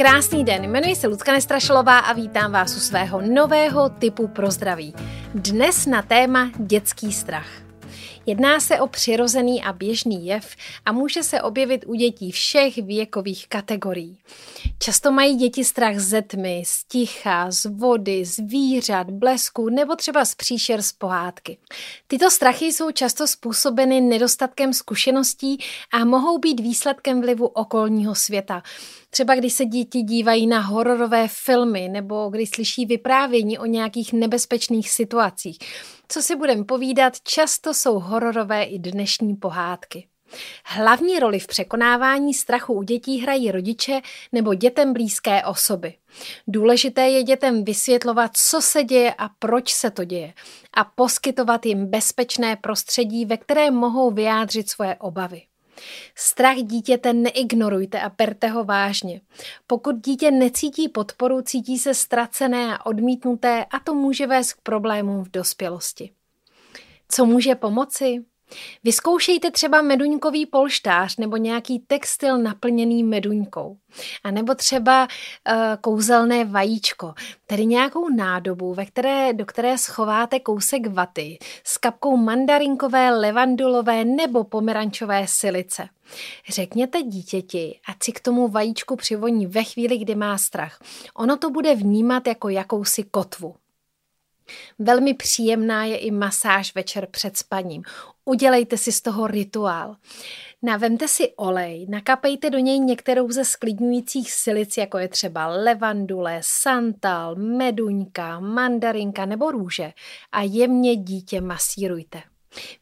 Krásný den, jmenuji se Lucka Nestrašilová a vítám vás u svého nového typu pro zdraví. Dnes na téma dětský strach. Jedná se o přirozený a běžný jev a může se objevit u dětí všech věkových kategorií. Často mají děti strach ze tmy, z ticha, z vody, zvířat, blesku nebo třeba z příšer z pohádky. Tyto strachy jsou často způsobeny nedostatkem zkušeností a mohou být výsledkem vlivu okolního světa. Třeba když se děti dívají na hororové filmy nebo když slyší vyprávění o nějakých nebezpečných situacích. Co si budeme povídat, často jsou hororové i dnešní pohádky. Hlavní roli v překonávání strachu u dětí hrají rodiče nebo dětem blízké osoby. Důležité je dětem vysvětlovat, co se děje a proč se to děje a poskytovat jim bezpečné prostředí, ve kterém mohou vyjádřit svoje obavy. Strach dítěte neignorujte a berte ho vážně. Pokud dítě necítí podporu, cítí se ztracené a odmítnuté a to může vést k problémům v dospělosti. Co může pomoci? Vyzkoušejte třeba meduňkový polštář nebo nějaký textil naplněný meduňkou. A nebo třeba uh, kouzelné vajíčko, tedy nějakou nádobu, ve které, do které schováte kousek vaty s kapkou mandarinkové, levandulové nebo pomerančové silice. Řekněte dítěti, ať si k tomu vajíčku přivoní ve chvíli, kdy má strach. Ono to bude vnímat jako jakousi kotvu. Velmi příjemná je i masáž večer před spaním. Udělejte si z toho rituál. Navemte si olej, nakapejte do něj některou ze sklidňujících silic, jako je třeba levandule, santal, meduňka, mandarinka nebo růže a jemně dítě masírujte.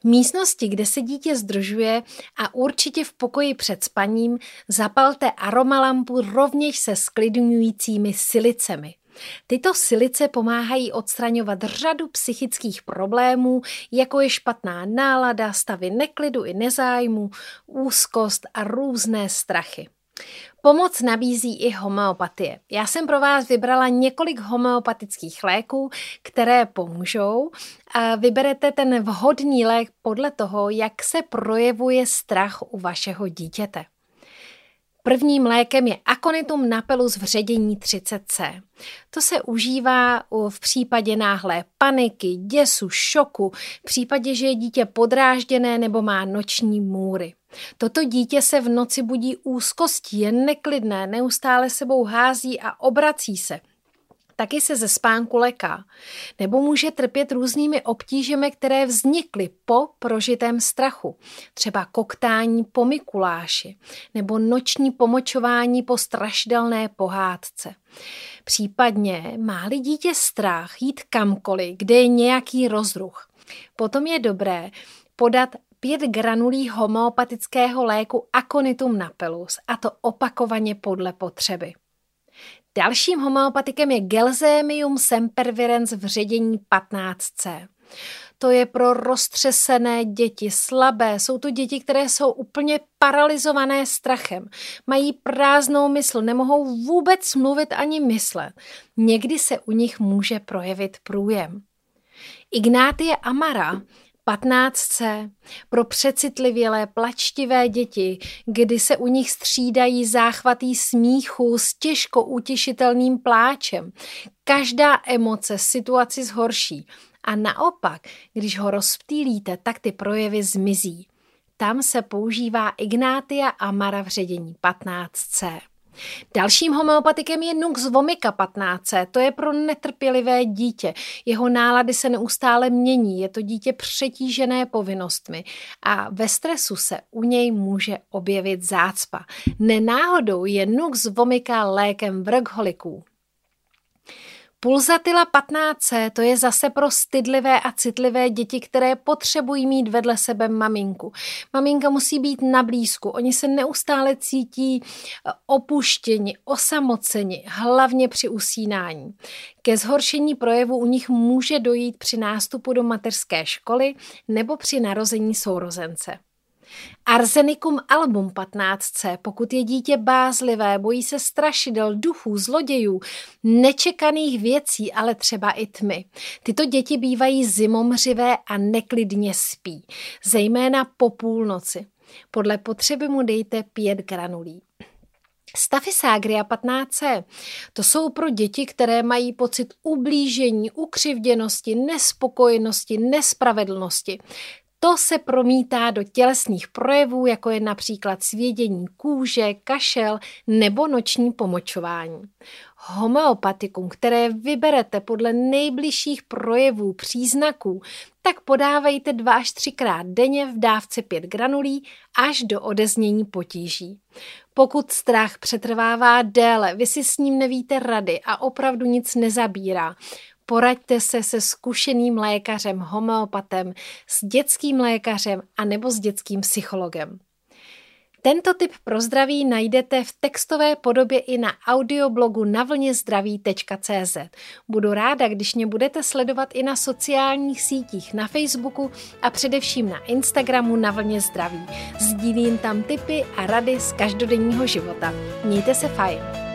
V místnosti, kde se dítě zdržuje a určitě v pokoji před spaním, zapalte aromalampu rovněž se sklidňujícími silicemi. Tyto silice pomáhají odstraňovat řadu psychických problémů, jako je špatná nálada, stavy neklidu i nezájmu, úzkost a různé strachy. Pomoc nabízí i homeopatie. Já jsem pro vás vybrala několik homeopatických léků, které pomůžou. A vyberete ten vhodný lék podle toho, jak se projevuje strach u vašeho dítěte. Prvním lékem je Aconitum napellus v ředění 30C. To se užívá v případě náhlé paniky, děsu, šoku, v případě, že je dítě podrážděné nebo má noční můry. Toto dítě se v noci budí úzkostí, je neklidné, neustále sebou hází a obrací se taky se ze spánku leká, nebo může trpět různými obtížemi, které vznikly po prožitém strachu, třeba koktání po Mikuláši, nebo noční pomočování po strašidelné pohádce. Případně má-li dítě strach jít kamkoliv, kde je nějaký rozruch. Potom je dobré podat 5 granulí homeopatického léku Aconitum napellus a to opakovaně podle potřeby. Dalším homeopatikem je Gelzemium sempervirens v ředění 15C. To je pro roztřesené děti, slabé. Jsou to děti, které jsou úplně paralizované strachem. Mají prázdnou mysl, nemohou vůbec mluvit ani myslet. Někdy se u nich může projevit průjem. Ignátie Amara 15C pro přecitlivělé, plačtivé děti, kdy se u nich střídají záchvatý smíchu s těžko utěšitelným pláčem. Každá emoce situaci zhorší. A naopak, když ho rozptýlíte, tak ty projevy zmizí. Tam se používá Ignátia Amara v ředění 15C. Dalším homeopatikem je Nux vomica 15. To je pro netrpělivé dítě. Jeho nálady se neustále mění, je to dítě přetížené povinnostmi a ve stresu se u něj může objevit zácpa. Nenáhodou je Nux vomica lékem vrkholiků. Pulzatila 15C to je zase pro stydlivé a citlivé děti, které potřebují mít vedle sebe maminku. Maminka musí být na blízku, oni se neustále cítí eh, opuštěni, osamoceni, hlavně při usínání. Ke zhoršení projevu u nich může dojít při nástupu do mateřské školy nebo při narození sourozence. Arzenicum album 15C, pokud je dítě bázlivé, bojí se strašidel, duchů, zlodějů, nečekaných věcí, ale třeba i tmy. Tyto děti bývají zimomřivé a neklidně spí, zejména po půlnoci. Podle potřeby mu dejte pět granulí. Stafisagria 15c to jsou pro děti, které mají pocit ublížení, ukřivděnosti, nespokojenosti, nespravedlnosti. To se promítá do tělesných projevů, jako je například svědění kůže, kašel nebo noční pomočování. Homeopatikum, které vyberete podle nejbližších projevů, příznaků, tak podávejte dva až třikrát denně v dávce 5 granulí až do odeznění potíží. Pokud strach přetrvává déle, vy si s ním nevíte rady a opravdu nic nezabírá, poraďte se se zkušeným lékařem, homeopatem, s dětským lékařem a nebo s dětským psychologem. Tento typ pro zdraví najdete v textové podobě i na audioblogu na vlně zdraví.cz. Budu ráda, když mě budete sledovat i na sociálních sítích, na Facebooku a především na Instagramu na vlně zdraví. Sdílím tam tipy a rady z každodenního života. Mějte se fajn.